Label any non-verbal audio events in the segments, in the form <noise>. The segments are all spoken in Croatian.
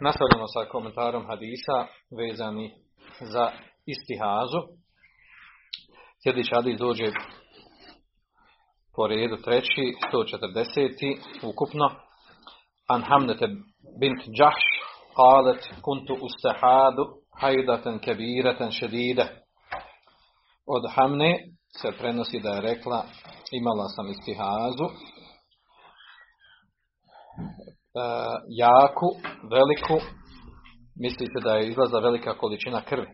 Nastavljamo sa komentarom hadisa vezani za isti hazu. Sljedeći hadis dođe po redu treći, 140. ukupno. An Hamnete bint Jahš qalet kuntu ustahadu hajdatan kabiratan šedide. Od Hamne se prenosi da je rekla imala sam istihazu e, jaku, veliku, misli se da je izlaza velika količina krvi.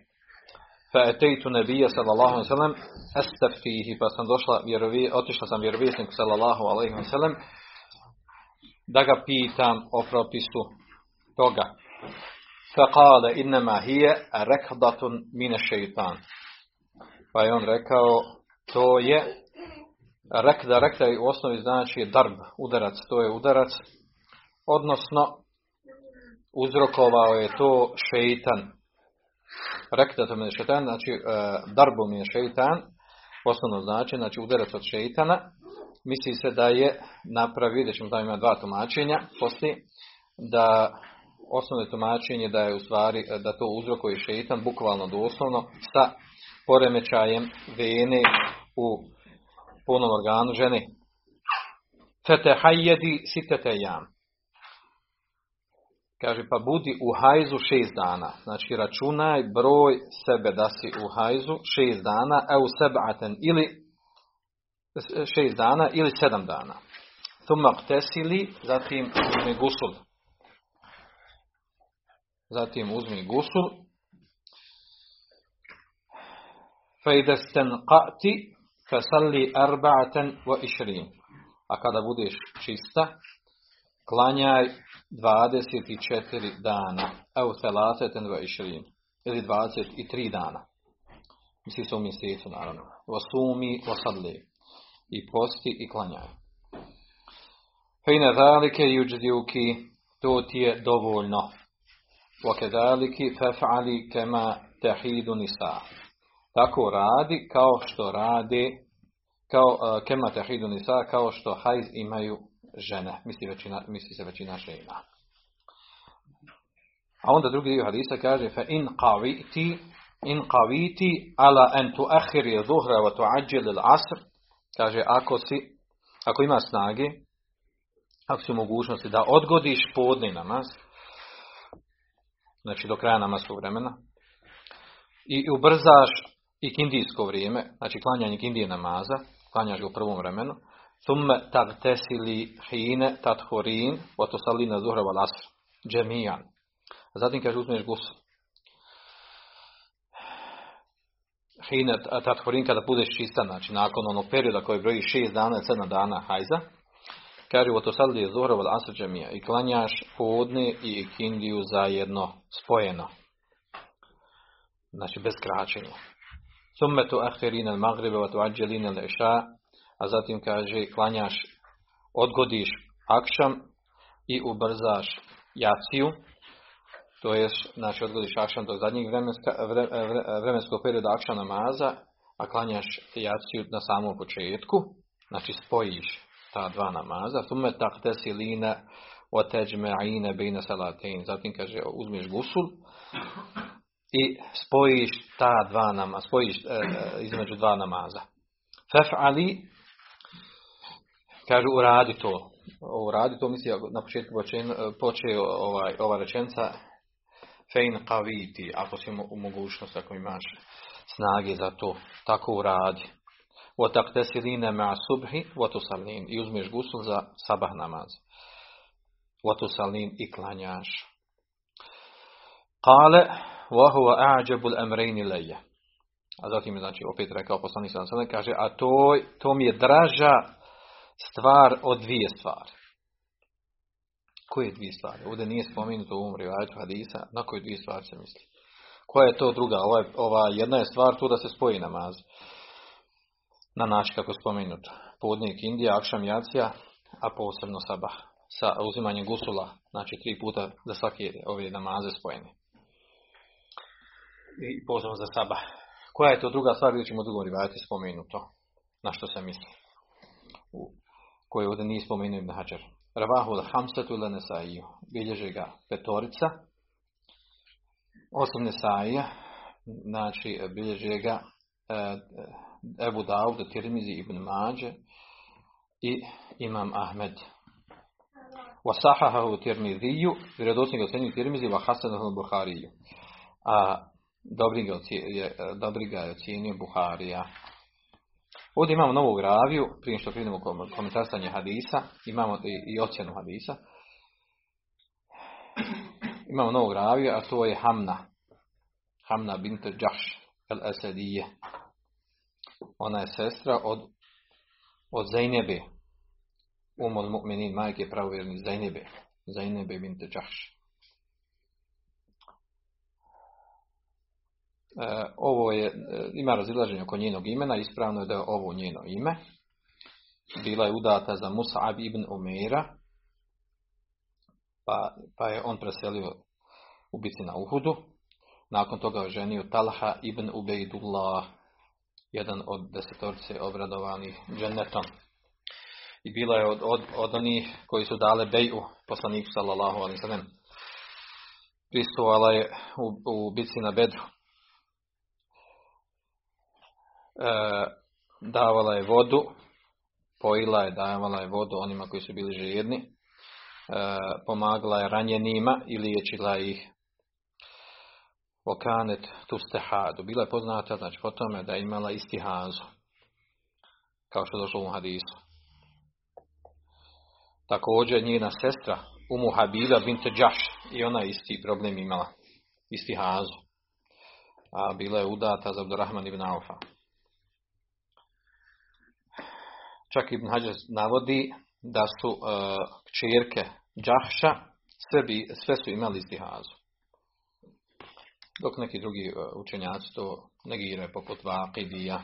Fa etejtu nebija sallallahu alaihi sallam estaftihi, pa sam došla, vjerovi, otišla sam vjerovijesniku sallallahu alaihi sallam da ga pitam o propisu toga. Fa kale innama hije rekdatun mine šeitan. Pa je on rekao, to je rekda, rekda u osnovi znači je darb, udarac, to je udarac, odnosno uzrokovao je to šeitan. Rekda to je šeitan, znači darbom je šeitan, osnovno znači, znači udarac od šeitana, misli se da je napravi, vidjet ćemo da ima dva tumačenja, poslije, da osnovno tumačenje da je u stvari, da to uzrokuje šeitan, bukvalno doslovno, sa poremećajem vene u punom organu žene. Fetehajjedi sitete jam. Kaže, pa budi u hajzu šest dana. Znači, računaj broj sebe da si u hajzu šest dana, a u sebaten ili šest dana ili sedam dana. Tumak tesili, zatim uzmi gusul. Zatim uzmi gusul. Fejdesten qati fasalli arba'atan wa išrin. A kada budeš čista, klanjaj 24 dana. Evo thalateten wa išrin. Ili 23 dana. Misli se u mjesecu, naravno. Vasumi vasalli. I posti i klanjaj. Fejne zalike juđdiuki, to ti je dovoljno. Wakedaliki fef'ali kema tehidu nisa. Tako radi kao što radi kao uh, kema tehidu nisa, kao što hajz imaju žene. Misli, većina, misli se većina žena. A onda drugi dio hadisa kaže fa in qaviti in qaviti ala an tuakhiri dhuhra wa tuajjil al-asr kaže ako si ako ima snage ako si u mogućnosti da odgodiš podni namaz znači do kraja namazskog vremena i ubrzaš i kindijsko vrijeme, znači klanjanje kindije namaza, klanjaš ga u prvom vremenu, thumme tagtesili hine tathorin, oto salina zuhra val asr, džemijan. Zatim kaže uzmeš gusul. Hine tathorin kada budeš čista, znači nakon onog perioda koji broji šest dana i sedam dana hajza, kaže oto salina zuhra val asr džemija i klanjaš podne i kindiju zajedno spojeno. Znači bez kraćenja. Summe tu ahirin al magribe wa tuađelin al iša, a zatim kaže klanjaš, odgodiš akšam i ubrzaš jaciju, to je, znači odgodiš akšam do zadnjeg vremenska, vre, vre, vremenskog perioda akšam namaza, a klanjaš jaciju na samom početku, znači spojiš ta dva namaza, summe tahtesi lina wa teđme'ine bejna salatein, zatim kaže uzmeš gusul, i spojiš ta dva nama, spojiš e, između dva namaza. Fef'ali, kaže uradi to. Uradi to, misli, na početku počeo ovaj, ova rečenca fein kaviti, ako si u mogućnost ako imaš snage za to, tako uradi. O taktesilina ma subhi, o tusalin, i uzmiš gusul za sabah namaz. O tusalin i klanjaš. Kale, wa huwa a'jabul leje. A zatim je znači opet rekao poslanik sada, kaže a to to mi je draža stvar od dvije stvari. Koje dvije stvari? Ovdje nije spomenuto u rivajetu hadisa, na koje dvije stvari se misli. Koja je to druga? Ova, ova jedna je stvar tu da se spoji namaz. Na način kako spomenuto. Podnijek Indija, Akšam Jacija, a posebno Sabah. sa uzimanjem gusula, znači tri puta za svake ove namaze spojene. I pozvom za saba. Koja je to druga stvar, vidjet ćemo drugom rivajati spomenuto. Na što se misli. U, koje ovdje nije spomenuo Ibn Hajar. Ravahul Hamsatu Lenesaiju. bilježi ga petorica. osam Nesaija, znači bilježi ga e, Ebu Dawud, Tirmizi ibn Mađe i Imam Ahmed. Wa sahahahu Tirmiziju, vjerodosni ga ocenju Tirmizi, wa Hasanahu Buhariju. A dobri je, e, dobri ga je ocijenio Buharija. Ovdje imamo novu graviju, prije što krenemo komentarsanje hadisa, imamo i, i ocjenu hadisa. Imamo novu graviju, a to je Hamna. Hamna bint Džaš, el Esedije. Ona je sestra od, od Zajnebe. Umol mu'minin, majke pravovjerni Zajnebe. Zajnebe bint Džaš. Ovo je, e, ima razilaženje oko njenog imena, ispravno je da je ovo njeno ime. Bila je udata za Musa'ab ibn Umeira, pa, pa je on preselio u bici na Uhudu. Nakon toga je ženio Talha ibn Ubejdullah, jedan od desetorice obradovanih džennetom. I bila je od, od, od onih koji su dale beju poslaniku sallallahu alaihi sallam. Pristovala je u, u bici na Bedru. E, davala je vodu, pojila je, davala je vodu onima koji su bili žedni, e, pomagala je ranjenima i liječila ih. Okanet tu stehadu. Bila je poznata, znači po tome da je imala istihazu. Kao što je došlo u hadisu. Također njena sestra, Umu Habiba bint Džaš, i ona isti problem imala. Istihazu. A bila je udata za Abdurrahman ibn Aufa. Čak Ibn Hađar navodi da su uh, kćerke Džahša sve, bi, sve su imali istihazu. Dok neki drugi uh, učenjaci to negiraju poput Vaqidija.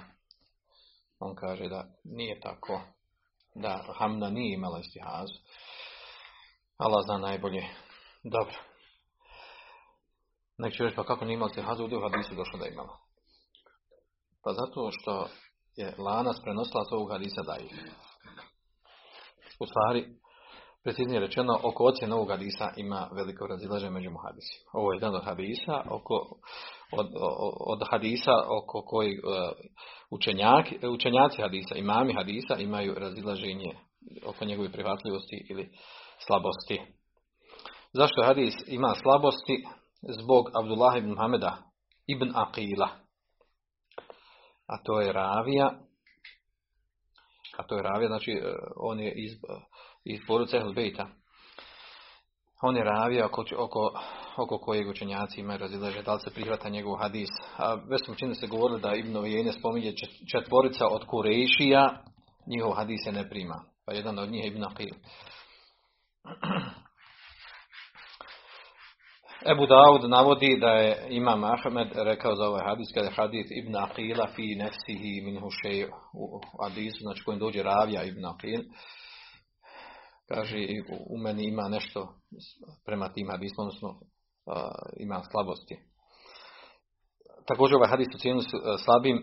On kaže da nije tako. Da Hamna nije imala istihazu. Allah zna najbolje. Dobro. Nek ću reći pa kako nije imala istihazu, u hadisu došlo da imala. Pa zato što je lanas prenosila ovog hadisa daif. U stvari, preciznije rečeno, oko ocjene ovog hadisa ima veliko razilaženje među hadisima. Ovo je jedan od hadisa, oko, od, od, hadisa oko koji uh, učenjaki, učenjaci hadisa, imami hadisa imaju razilaženje oko njegove prihvatljivosti ili slabosti. Zašto hadis ima slabosti? Zbog Abdullah ibn Muhameda ibn Aqila a to je ravija, a to je ravija, znači e, on je iz, iz poruce Bejta. On je ravija oko, oko, oko kojeg učenjaci imaju razilaže, da li se prihvata njegov hadis. A već smo čini se govorili da Ibn Vijene spominje četvorica od Kurešija, njihov hadis se ne prima. Pa jedan od njih je Ibn Aqil. Ebu Dawud navodi da je Imam Ahmed rekao za ovaj hadis kada je hadis Ibn Aqila fi nefsihi min hušej u hadisu, znači kojem dođe ravija Ibn Aqil. Kaže, u meni ima nešto prema tim hadisom, odnosno ima slabosti. Također ovaj hadis u cijenu slabim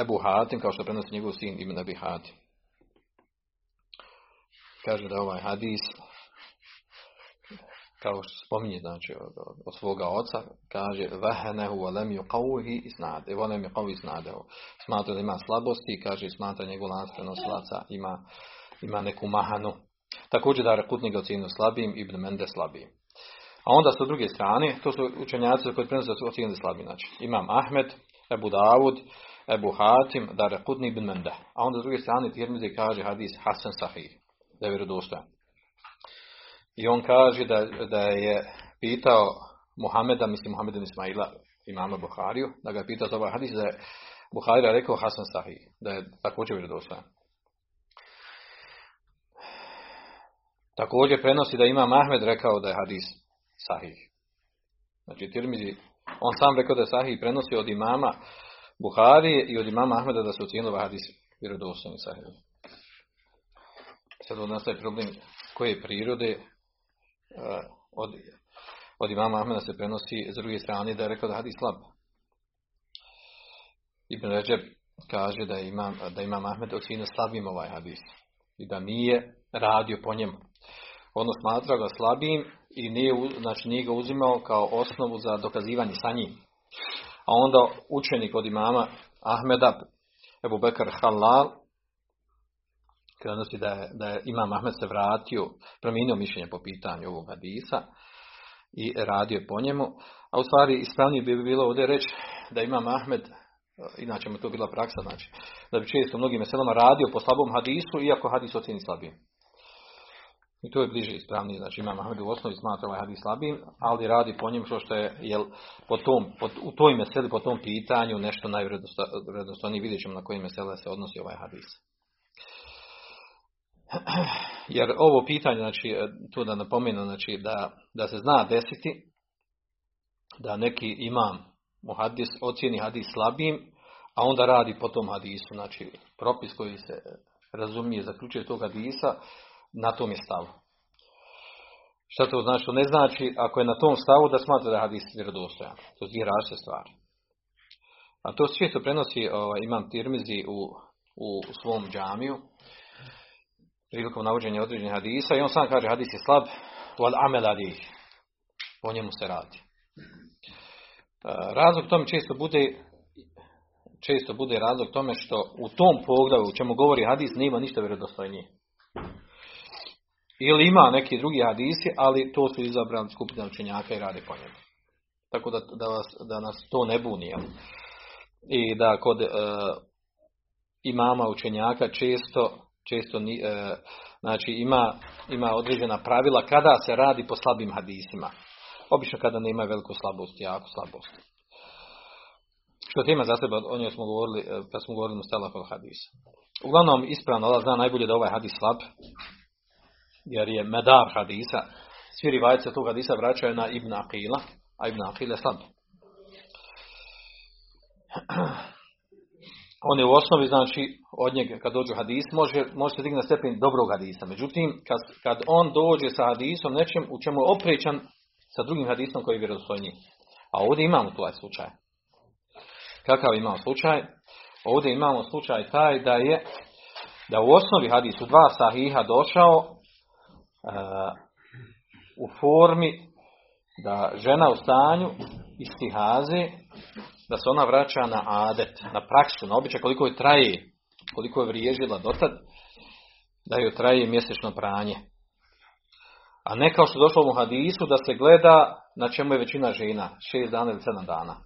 Ebu Hatim, kao što prenosi njegov sin Ibn Abi Hatim. Kaže da ovaj hadis kao što spominje znači od, od, od svoga oca, kaže vahanehu wa lam yuqawhi isnad. Wa lam yuqawhi isnadahu. Smatra da ima slabosti kaže smatra njegov lanac prenosilaca ima ima neku mahanu. Također da Rekutni ga ocjenio slabim, Ibn Mende slabim. A onda s druge strane, to su učenjaci koji prenose ocjenili slabim. Znači, imam Ahmed, Ebu Davud, Ebu Hatim, da Rekutni Ibn Mende. A onda s druge strane Tirmizi kaže hadis Hasan Sahih, da je vjerodostojan. I on kaže da, da je pitao Muhameda, mislim Muhameda Ismaila, imama Buhariju, da ga je pitao za ovaj hadis, da je Buharija rekao Hasan Sahih, da je također vjerodostojan. Također prenosi da ima Mahmed rekao da je hadis Sahih. Znači Tirmizi, on sam rekao da je Sahih prenosi od imama Buharije i od imama Ahmeda da su ocijenili ovaj hadis vjerodostojni Sahih. Sad od nastaje problem koje prirode od, od imama Ahmeda se prenosi s druge strane da je rekao da hadis slab. Ibn Ređeb kaže da imam, da imam Ahmed ocjenio slabim ovaj hadis i da nije radio po njemu. Ono smatrao ga slabim i nije, znači nije ga uzimao kao osnovu za dokazivanje sa njim. A onda učenik od imama Ahmeda, Ebu Bekar Halal, prenosi da je, da je Imam Ahmed se vratio, promijenio mišljenje po pitanju ovog hadisa i radio po njemu. A u stvari ispravnije bi bilo ovdje reći da Imam Ahmed, inače mu to bila praksa, znači, da bi često mnogim meselama radio po slabom hadisu, iako hadis ocjeni slabim. I to je bliže ispravnije, znači Imam Ahmed u osnovi smatra ovaj hadis slabim, ali radi po njemu što je, jel, po tom, po, u toj meseli, po tom pitanju nešto najvredostojnije, vidjet ćemo na koje mesele se odnosi ovaj hadis. <clears throat> Jer ovo pitanje, znači, tu da napomenu, znači, da, da se zna desiti, da neki imam mu hadis, ocjeni hadis slabim, a onda radi po tom hadisu, znači, propis koji se razumije, zaključuje tog hadisa, na tom je stavu. Šta to znači? To ne znači, ako je na tom stavu, da smatra da je hadis vjerodostojan. To je različite stvari. A to često prenosi ovaj, imam Tirmizi u, u svom džamiju, prilikom navođenja određenih hadisa i on sam kaže hadis je slab, wal amel adih. Po njemu se radi. E, razlog tome često bude često bude razlog tome što u tom poglavlju u čemu govori hadis nema ništa vjerodostojnije. Ili ima neki drugi hadisi, ali to su izabrani skupina učenjaka i rade po njemu. Tako da, da, vas, da nas to ne buni. Jel? I da kod e, imama učenjaka često, često e, znači ima, ima određena pravila kada se radi po slabim hadisima. Obično kada nema veliku slabost, jako slabost. Što tema za sebe, o njoj smo govorili, e, pa smo govorili o hadisa. Uglavnom, ispravno, Allah zna najbolje da ovaj hadis slab, jer je medar hadisa, svi rivajce tog hadisa vraćaju na Ibn Aqila, a Ibn Aqil je slab. <clears throat> On je u osnovi, znači, od njega kad dođu hadis, može, može se digna na stepen dobrog hadisa. Međutim, kad, kad on dođe sa hadisom nečem u čemu je oprećan sa drugim hadisom koji je vjerodostojniji. A ovdje imamo taj slučaj. Kakav imamo slučaj? Ovdje imamo slučaj taj da je da u osnovi hadisu dva sahiha došao u formi da žena u stanju istihaze, da se ona vraća na adet, na praksu, na običaj koliko je traje, koliko je vriježila dotad, da joj traje mjesečno pranje. A ne kao što došlo u hadisu da se gleda na čemu je većina žena, šest dana ili sedam dana.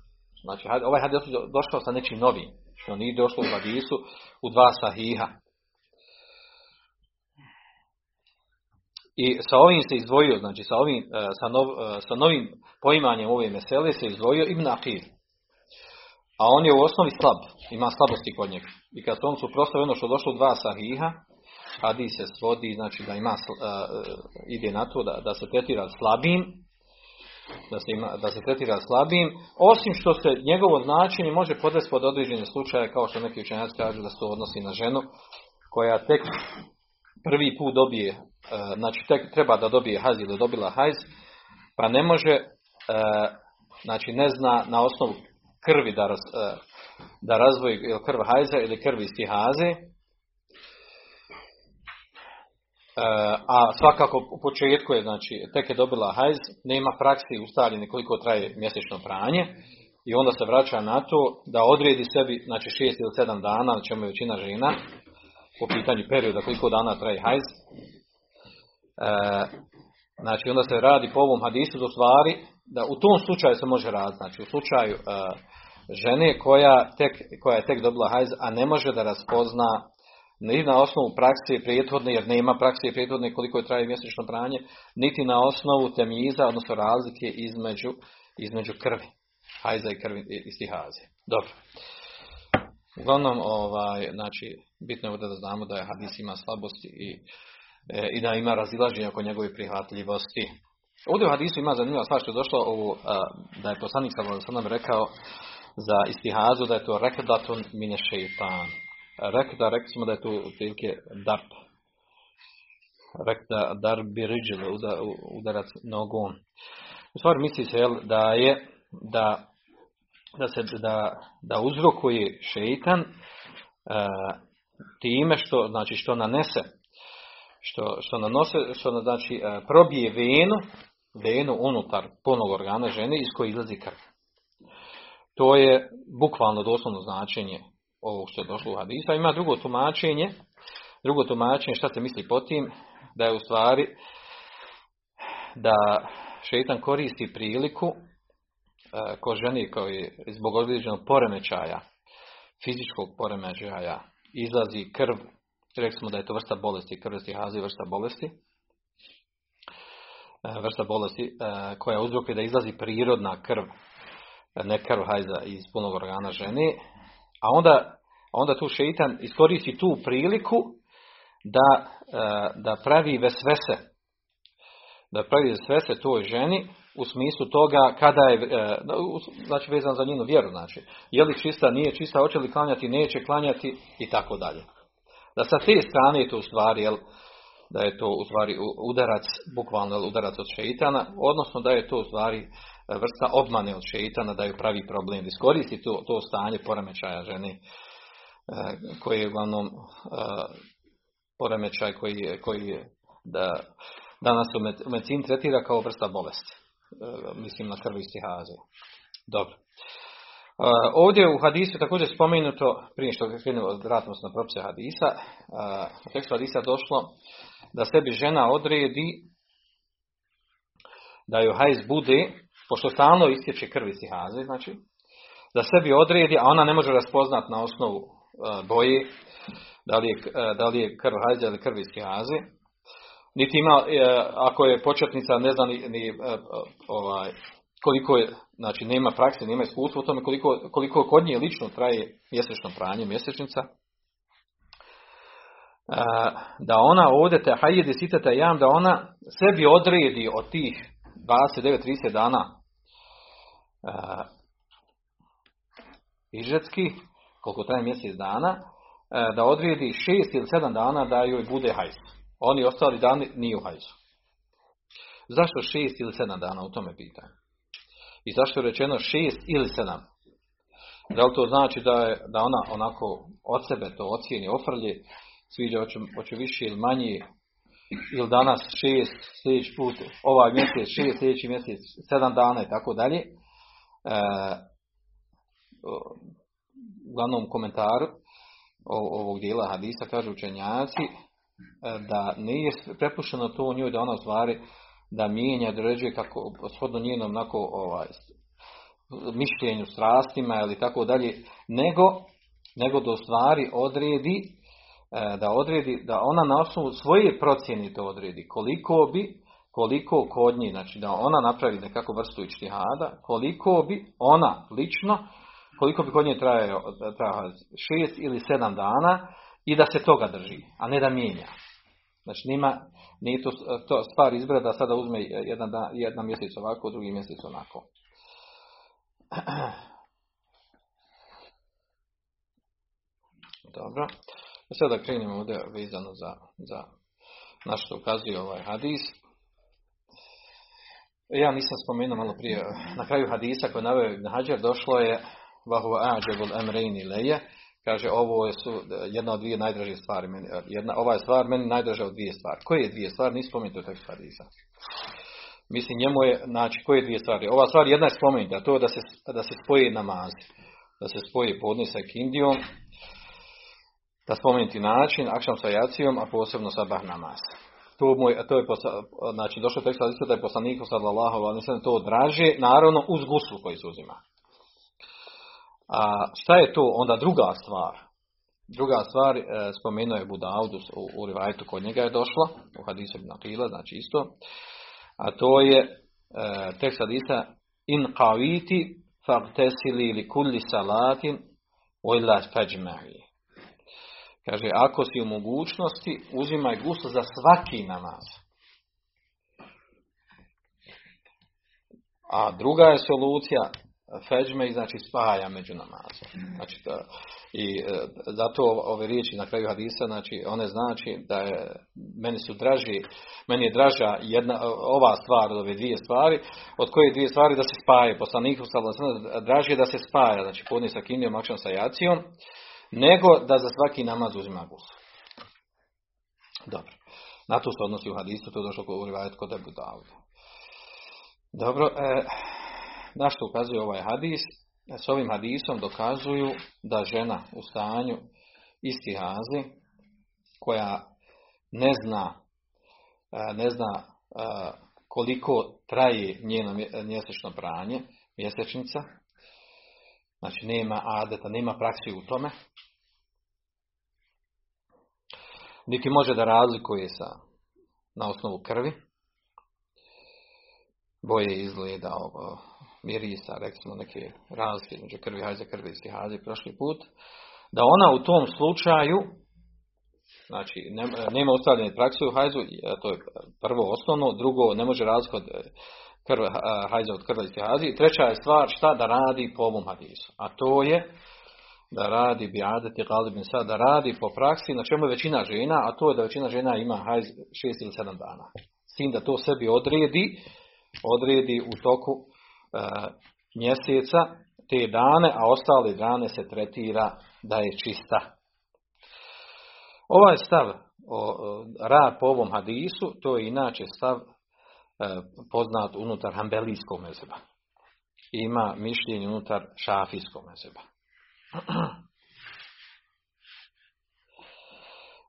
Znači, ovaj hadis došao sa nečim novim, što nije došlo u hadisu u dva sahiha. I sa ovim se izdvojio, znači sa, ovim, e, sa, nov, e, sa novim poimanjem ove mesele se izdvojio Ibn Aqil. A on je u osnovi slab, ima slabosti kod njega. I kad on suprostavi ono što došlo dva sahiha, hadis se svodi, znači da ima, uh, ide na to da, da se tretira slabim, da se, ima, da se tretira slabim, osim što se njegovo značenje može podvesti pod određene slučaje, kao što neki učenjaci kažu da se to odnosi na ženu, koja tek prvi put dobije, uh, znači tek treba da dobije hajz ili dobila hajz, pa ne može, uh, znači ne zna na osnovu krvi da, raz, da razvoji krv hajza ili krv istihaze, a svakako u početku je, znači, tek je dobila hajz, nema praksi ustaljene koliko traje mjesečno pranje i onda se vraća na to da odredi sebi, znači šest ili sedam dana, na čemu je većina žena, po pitanju perioda koliko dana traje hajz. E, znači onda se radi po ovom hadisu do stvari da u tom slučaju se može raditi, znači u slučaju e, žene koja, tek, koja je tek dobila hajz, a ne može da raspozna ni na osnovu prakse prethodne, jer nema prakse prethodne koliko je traje mjesečno pranje, niti na osnovu temiza, odnosno razlike između, između krvi, hajza i krvi istihaze. Dobro. Uglavnom, ovaj, znači, bitno je da znamo da je hadis ima slabosti i, e, i da ima razilaženje oko njegove prihvatljivosti. Ovdje u hadisu ima zanimljiva stvar što je došlo ovo, da je poslanik sa nam rekao za istihazu da je to rekdatun mine šeitan. Rekda, rekli smo da je to otprilike darp. rekta darbi riđile, udarac nogom. U stvari misli se jel, da je da, da se da, da uzrokuje šeitan time što znači što nanese što, što nanose, što znači probije venu, venu unutar polnog organa žene iz koje izlazi krv. To je bukvalno doslovno značenje ovog što je došlo u hadisa. Ima drugo tumačenje, drugo tumačenje šta se misli po tim, da je u stvari da šeitan koristi priliku e, ko ženi koji zbog određenog poremećaja, fizičkog poremećaja, izlazi krv, rekli smo da je to vrsta bolesti, krvesti hazi vrsta bolesti, vrsta bolesti e, koja uzrokuje da izlazi prirodna krv, ne krv hajza iz punog organa žene, a onda, onda tu šeitan iskoristi tu priliku da, da pravi vesvese, da pravi vesvese toj ženi u smislu toga kada je, e, znači vezan za njenu vjeru, znači, je li čista, nije čista, hoće li klanjati, neće klanjati i tako dalje. Da sa te strane to u stvari, jel, da je to u stvari udarac, bukvalno udarac od šeitana, odnosno da je to u stvari vrsta obmane od šeitana, da je pravi problem, iskoristi to, to stanje poremećaja žene, e, koji je uglavnom e, poremećaj koji je, koji je da danas u medicini tretira kao vrsta bolesti. E, mislim na krvi stihaze. Dobro. Ovdje u hadisu također spomenuto, prije što krenemo, vratimo se na propise hadisa, u tekstu hadisa došlo da sebi žena odredi da joj hajz bude, pošto stalno istječe krvi stihaze, znači, da sebi odredi, a ona ne može raspoznat na osnovu boje, da li je, da li je krv hajza ili krv istihaze, niti ima, e, ako je početnica, ne zna ni, ni e, ovaj, koliko je, znači nema prakse, nema iskustva u tome koliko, koliko kod nje lično traje mjesečno pranje, mjesečnica. E, da ona ovdje te hajede sitete jam, da ona sebi odredi od tih 29-30 dana ižetski, koliko traje mjesec dana, da odredi 6 ili 7 dana da joj bude hajz. Oni ostali dani nije u hajzu. Zašto šest ili sedam dana u tome pitanju? I zašto je rečeno šest ili sedam? Da li to znači da, je, da ona onako od sebe to ocijeni, ofrlje, sviđa hoće, više ili manje, ili danas šest, sljedeći put, ovaj mjesec, šest, sljedeći mjesec, sedam dana i tako dalje. E, u glavnom komentaru ovog dijela hadisa kažu učenjaci E, da nije prepušteno to u njoj da ona stvari da mijenja, određuje kako shodno njenom onako ovaj, mišljenju, strastima ili tako dalje, nego, nego u stvari odredi e, da odredi, da ona na osnovu svoje procjene to odredi, koliko bi, koliko kod nje, znači da ona napravi nekako vrstu ištihada, koliko bi ona lično, koliko bi kod nje trajao, trajao šest ili sedam dana, i da se toga drži, a ne da mijenja. Znači nima, nije to, to stvar izbira da sada uzme jedan, dan, jedan mjesec ovako, drugi mjesec onako. <clears throat> Dobro. Sada krenimo ovdje vezano za, za na što ukazuje ovaj hadis. Ja nisam spomenuo malo prije, na kraju hadisa koji naveo Ibn Hajar došlo je vahu ađebul emrejni leje, Kaže, ovo je su jedna od dvije najdraže stvari. Meni, jedna, ova je stvar meni najdraža od dvije stvari. Koje je dvije stvari? Nisu spomenuti u tekstu hadisa. Mislim, njemu je, znači, koje dvije stvari? Ova stvar jedna je spomenuta, to je da se, da se spoji namazi. Da se spoji podne sa kindijom, da spomenuti način, akšam sa jacijom, a posebno sa bah namaz. To, moj, to je, znači, došlo tekst hadisa da je poslanik sallallahu alejhi to odraže, naravno uz guslu koji se uzima. A šta je to onda druga stvar? Druga stvar, e, spomenuo je Budaudu u, u rivajtu kod njega je došlo, u hadisu ibn Aqila, znači isto, a to je e, tekst hadisa in qaviti fagtesili li kulli salatin ojla fajmari. Kaže, ako si u mogućnosti, uzimaj gusto za svaki namaz. A druga je solucija, feđme i znači spaja među namazom. Znači, da, I e, zato ove riječi na kraju hadisa, znači one znači da je, meni su draži, meni je draža jedna, ova stvar ove dvije stvari, od koje dvije stvari da se spaje. Poslaniku sallallahu draži je da se spaja, znači podni sa kinijom, akšan sa jacijom, nego da za svaki namaz uzima gusu. Dobro. Na to se odnosi u hadisu, to je došlo u rivajet kod Ebu. Dobro, e, na što ukazuje ovaj hadis? S ovim hadisom dokazuju da žena u stanju istihazi, koja ne zna, e, ne zna e, koliko traje njeno mjesečno pranje, mjesečnica, znači nema adeta, nema praksi u tome, niti može da razlikuje sa na osnovu krvi, boje izgleda, mirisa, recimo neke razlike između krvi hajze, krvi istihaze prošli put, da ona u tom slučaju, znači nema ostavljene prakse u hajzu, to je prvo osnovno, drugo ne može razlikovati krv, hajza od krva istihaze, i treća je stvar šta da radi po ovom hadisu, a to je da radi bi adeti galibin sad, da radi po praksi, na čemu je većina žena, a to je da većina žena ima hajz šest ili sedam dana. S tim da to sebi odredi, odredi u toku e, mjeseca te dane, a ostale dane se tretira da je čista. Ovaj stav o, rad po ovom hadisu, to je inače stav e, poznat unutar hambelijskog mezeba. Ima mišljenje unutar šafijskog mezeba.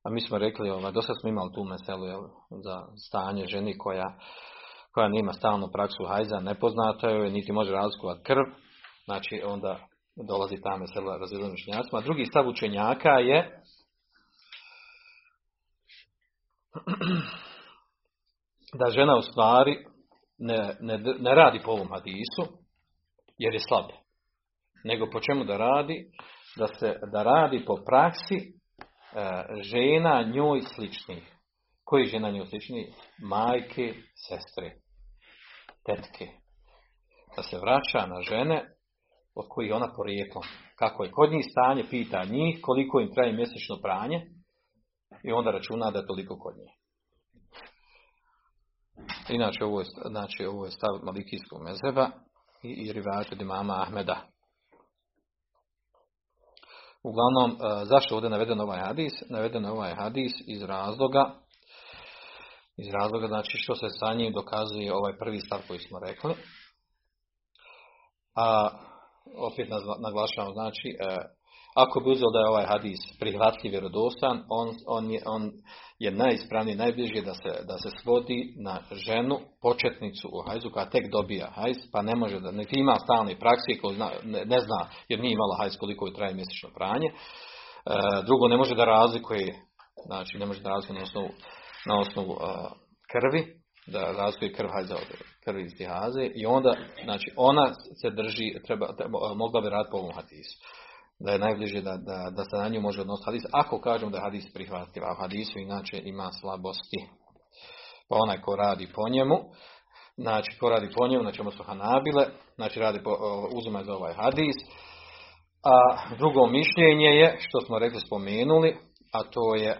A mi smo rekli, ovaj, do sad smo imali tu meselu jel, za stanje ženi koja, koja nema stalnu praksu hajza, nepoznata joj, niti može razlikovati krv, znači onda dolazi ta mesela razvijelim učenjacima. Drugi stav učenjaka je da žena u stvari ne, ne, ne radi po ovom hadisu, jer je slab nego po čemu da radi? Da, se, da radi po praksi e, žena njoj sličnih. Koji žena njoj sličnih? Majke, sestre, tetke. Da se vraća na žene od kojih ona porijeklom. Kako je kod njih stanje, pita njih koliko im traje mjesečno pranje i onda računa da je toliko kod njih. Inače, ovo je, znači, ovo je stav Malikijskog mezeba i, i rivajat od imama Ahmeda. Uglavnom, e, zašto ovdje naveden ovaj hadis? Naveden ovaj hadis iz razloga, iz razloga znači što se sa njim dokazuje ovaj prvi stav koji smo rekli. A opet naglašavamo, znači, e, ako bi uzeo da je ovaj hadis prihvatljiv vjerodostan, on, on, je, on je najispravniji, najbliži da se, da se svodi na ženu, početnicu u hajzu, koja tek dobija hajz, pa ne može da, niti ima stalne praksi, ko zna, ne, zna, jer nije imala hajz koliko je traje mjesečno pranje. E, drugo, ne može da razlikuje, znači ne može da razlikuje na osnovu, na osnovu e, krvi, da razlikuje krv hajza od krvi iz i onda, znači ona se drži, treba, treba mogla bi raditi po ovom hadisu da je najbliže da, da, da se na nju može odnositi hadis, ako kažemo da je hadis prihvatljiv, a hadisu inače ima slabosti. Pa onaj ko radi po njemu, znači ko radi po njemu, na čemu su hanabile, znači radi po, uzima za ovaj hadis. A drugo mišljenje je, što smo rekli spomenuli, a to je, e,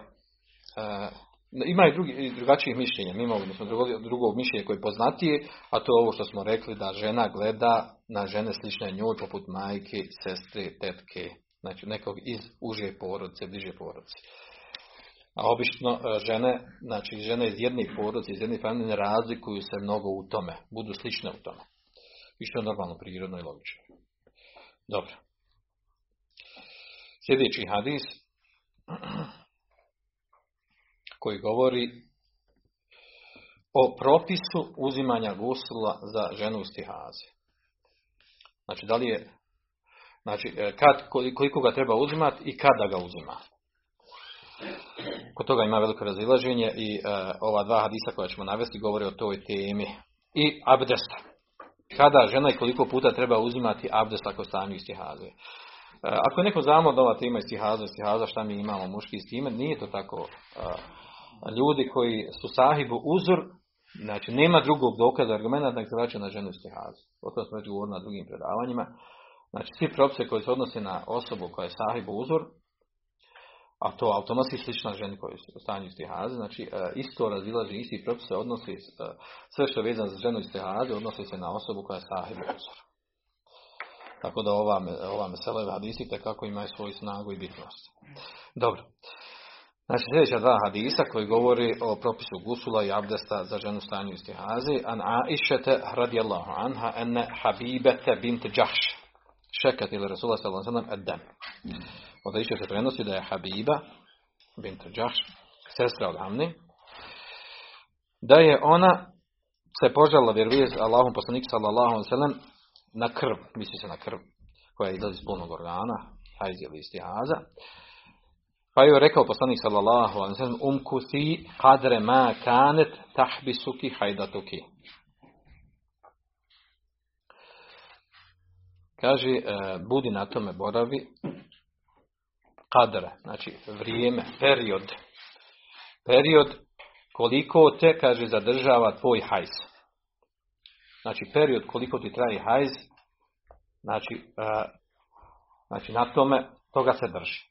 ima i drugi, drugačijih mišljenja, mi imamo drugo, drugo mišljenje koje je poznatije, a to je ovo što smo rekli da žena gleda na žene slične njoj poput majke, sestre, tetke, znači nekog iz uže porodice, bliže porodice. A obično e, žene, znači žene iz jedne porodice, iz jedne familije ne razlikuju se mnogo u tome, budu slične u tome. I što je normalno, prirodno i logično. Dobro. Sljedeći hadis <clears throat> koji govori o propisu uzimanja gusula za ženu u stihazi. Znači, da li je, znači, e, kad, koliko ga treba uzimati i kada ga uzima. Kod toga ima veliko razilaženje i e, ova dva hadisa koja ćemo navesti govore o toj temi. I abdesta. Kada žena i koliko puta treba uzimati abdest ako stanju istihaze. E, ako je neko znamo da ova tema istihaza, istihaza, šta mi imamo muški s time, nije to tako ljudi koji su sahibu uzor, Znači, nema drugog dokaza argumenta da se vraća na ženu istihazu. O tom smo već govorili na drugim predavanjima. Znači, svi propise koji se odnose na osobu koja je sahibu uzor, a to automatski slična ženi koji su u stanju istihaze, znači e, isto razilaži, isti propis se odnosi, e, sve što je vezano za ženu istihaze, odnosi se na osobu koja je sahibu uzor. Tako da ova, ova mesela hadisi kako imaju svoju snagu i bitnost. Dobro. Znači sljedeća dva hadisa koji govori o propisu gusula i abdesta za ženu stanju istihazi. An Aishete radijallahu anha ene Habibete bint Džahš. Šekat ili Rasulullah sallallahu sallam eddem. Od Aisha se prenosi da je Habiba bint Džahš, sestra od Hamni, da je ona se požala vjerovije Allahom poslanik sallallahu sallam na krv, misli se na krv, koja izlazi iz polnog organa, hajz ili istihaza. Pa je rekao poslanik sallallahu alaihi sallam, umkusi kadre ma kanet tahbisuki hajdatuki. Kaže, e, budi na tome boravi, kadre, znači vrijeme, period. Period koliko te, kaže, zadržava tvoj hajz. Znači, period koliko ti traji hajz, znači, e, znači na tome, toga se drži.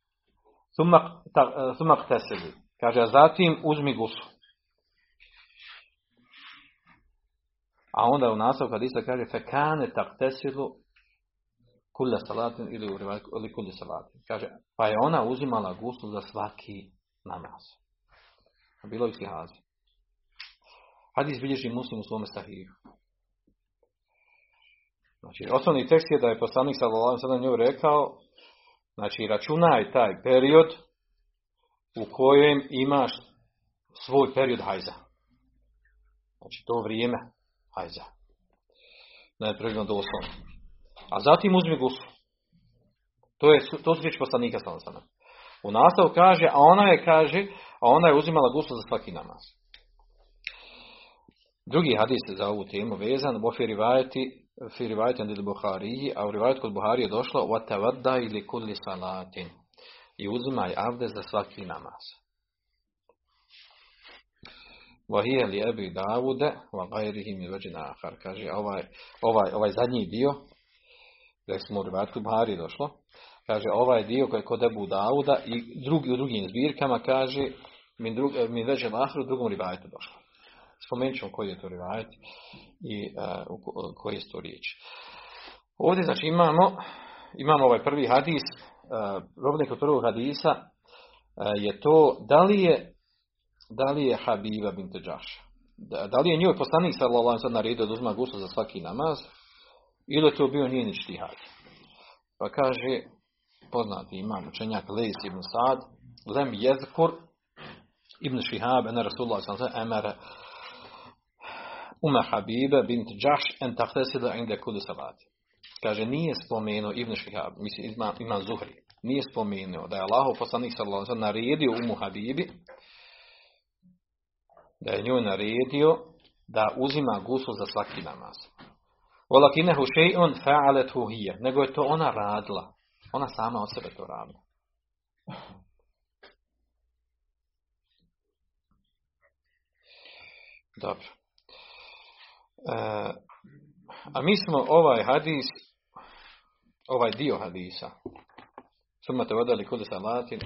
Sumak, te sebi. Kaže, a zatim uzmi gusu. A onda u nastavku hadisa kaže, fekane tak tesilu kulla salatin ili ili kulli salatin. Kaže, pa je ona uzimala gusu za svaki namaz. Bilo je hazi. Hadis bilježi muslim u svome sahiju. Znači, osnovni tekst je da je poslanik sallallahu alejhi nju rekao, znači računaj taj period u kojem imaš svoj period hajza. Znači to vrijeme hajza. Prirodno doslovno. A zatim uzmi gusu. To, je, to su riječi poslanika sallallahu U nastavu kaže, a ona je kaže, a ona je uzimala gusu za svaki namaz. Drugi hadis za ovu temu vezan, bo rivajeti fi rivajetan ili Buhariji, a u rivajet kod Buhari je došlo وَتَوَدَّ ili kulli salatin i uzimaj avde za svaki namaz. Vahije li ebi Davude wa gajrihi mi ahar. Kaže ovaj, ovaj, ovaj zadnji dio, da smo u rivajet kod Buhari došlo, kaže ovaj dio koji je kod Ebu Davuda i drugi, u drugim zbirkama kaže min, drug, min veđe u drugom rivajetu došlo. Spomenut ćemo koji je to rivajet i uh, koji je to riječ. Ovdje znači imamo, imamo ovaj prvi hadis, uh, robnik od prvog hadisa je to da li je da li je Habiba bint Džaša. Da, da, li je njoj poslanik sallallahu sad naredio da uzma gusto za svaki namaz ili je to bio njeni štihad. Pa kaže poznati imam učenjak Lejs ibn Sad lem jezkur ibn Šihab ena Rasulullah sallallahu alaihi emere Uma Habiba bint Džaš en tahtesila inde kudi salati. Kaže, nije spomenuo Ibn Šihab, mislim, ima, ima Zuhri, nije spomenuo da je Allahov poslanik sallallahu naredio Umu Habibi, da je njoj naredio da uzima gusu za svaki namaz. Olakinehu še'un fa'alethu hije. Nego je to ona radila. Ona sama od sebe to radila. Dobro. E, a mi smo ovaj hadis, ovaj dio hadisa, sumate vodali kude salatin,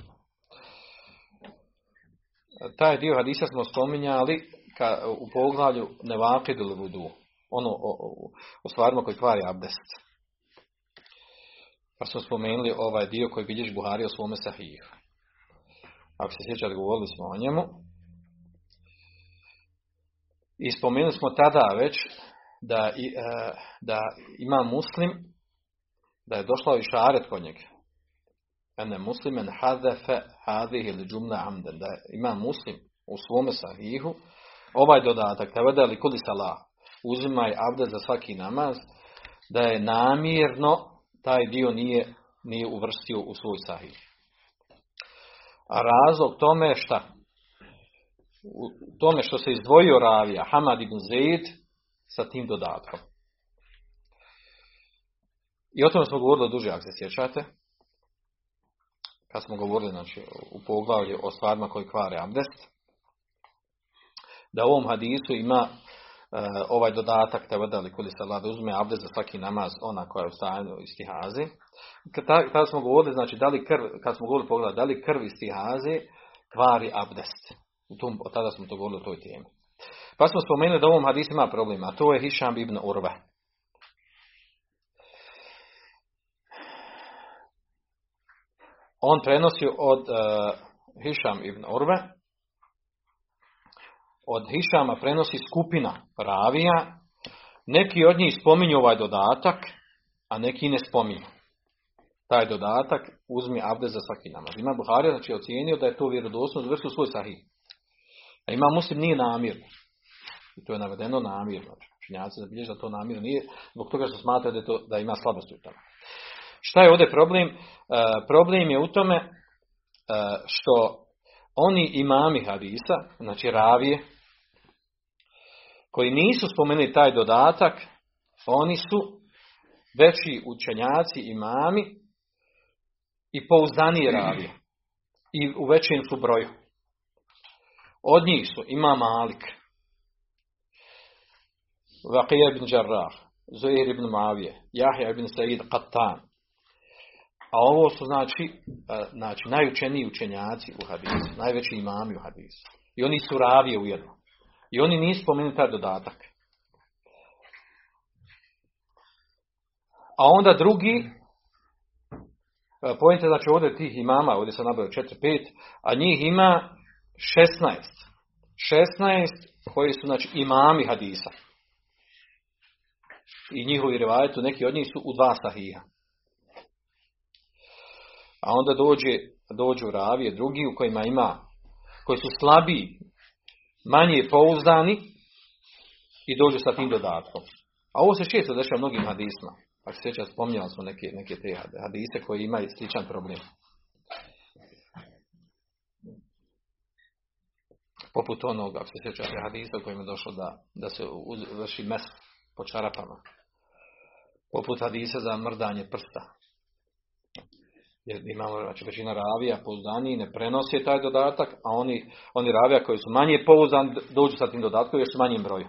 taj dio hadisa smo spominjali ka, u poglavlju nevakidul vudu, ono o, o, o stvarima koji kvari abdest. Pa smo spomenuli ovaj dio koji bilježi Buhari o svome sahihu. Ako se sjećate, govorili smo o njemu. I spomenuli smo tada već da, e, da ima muslim, da je došla i šaret kod njega. Ene muslimen hadefe hadih ili džumna amden. Da ima muslim u svome sahihu ovaj dodatak, tevede li kuli salah, uzimaj abdest za svaki namaz, da je namjerno taj dio nije, nije uvrstio u svoj sahih. A razlog tome šta? U tome što se izdvojio ravija Hamad ibn Zaid sa tim dodatkom. I o tome smo govorili duže, ako se sjećate. Kad smo govorili znači, u poglavlju o stvarima koji kvare abdest. da u ovom hadisu ima e, ovaj dodatak te vodali kuli da uzme abdest za svaki namaz ona koja je u stanju istihaze. Kada smo govorili, znači da li krv, kad smo govorili pogled, da li krv istihaze kvari abdest. U tom, tada smo to govorili o toj temi. Pa smo spomenuli da u ovom hadisu ima problema, a to je Hišam ibn Urve. On prenosi od uh, Hišam ibn Urve, od Hišama prenosi skupina ravija, neki od njih spominju ovaj dodatak, a neki ne spominju. Taj dodatak uzmi abde za svaki namaz. Ima Buharija znači ocijenio da je to vjerodostojno završio svoj sahih. A ima muslim nije namirno. I to je navedeno namirno. Činjaci zabilježi da to namirno nije, zbog toga što smatra da, to, da ima slabost u tome. Šta je ovdje problem? E, problem je u tome e, što oni imami hadisa, znači ravije, koji nisu spomenuli taj dodatak, oni su veći učenjaci imami i pouzdanije ravije. I u većem su broju. Od njih su ima Malik, Vaqija ibn Jarrah, Zuhair ibn Mavije, Jahja ibn Sa'id Qattan, a ovo su znači, znači najučeniji učenjaci u hadisu, najveći imami u hadisu. I oni su ravije ujedno. I oni nisu spomenuli taj dodatak. A onda drugi, pojente znači ovdje tih imama, ovdje sam nabrao 4-5, a njih ima 16. 16 koji su znači imami hadisa. I njihovi rivajetu, neki od njih su u dva sahija. A onda dođe, dođu ravije drugi u kojima ima, koji su slabiji, manje pouzdani i dođu sa tim dodatkom. A ovo se često dešava mnogim hadisma. Ako se sjeća, spominjali smo neke, neke te hadise koji imaju sličan problem. Poput onog, ako se sjećate hadisa kojim je došlo da, da se vrši mes po čarapama. Poput hadisa za mrdanje prsta. Jer imamo znači, većina ravija pouzdani ne prenose taj dodatak, a oni, oni ravija koji su manje pouzdani dođu sa tim dodatkom još manjim broju.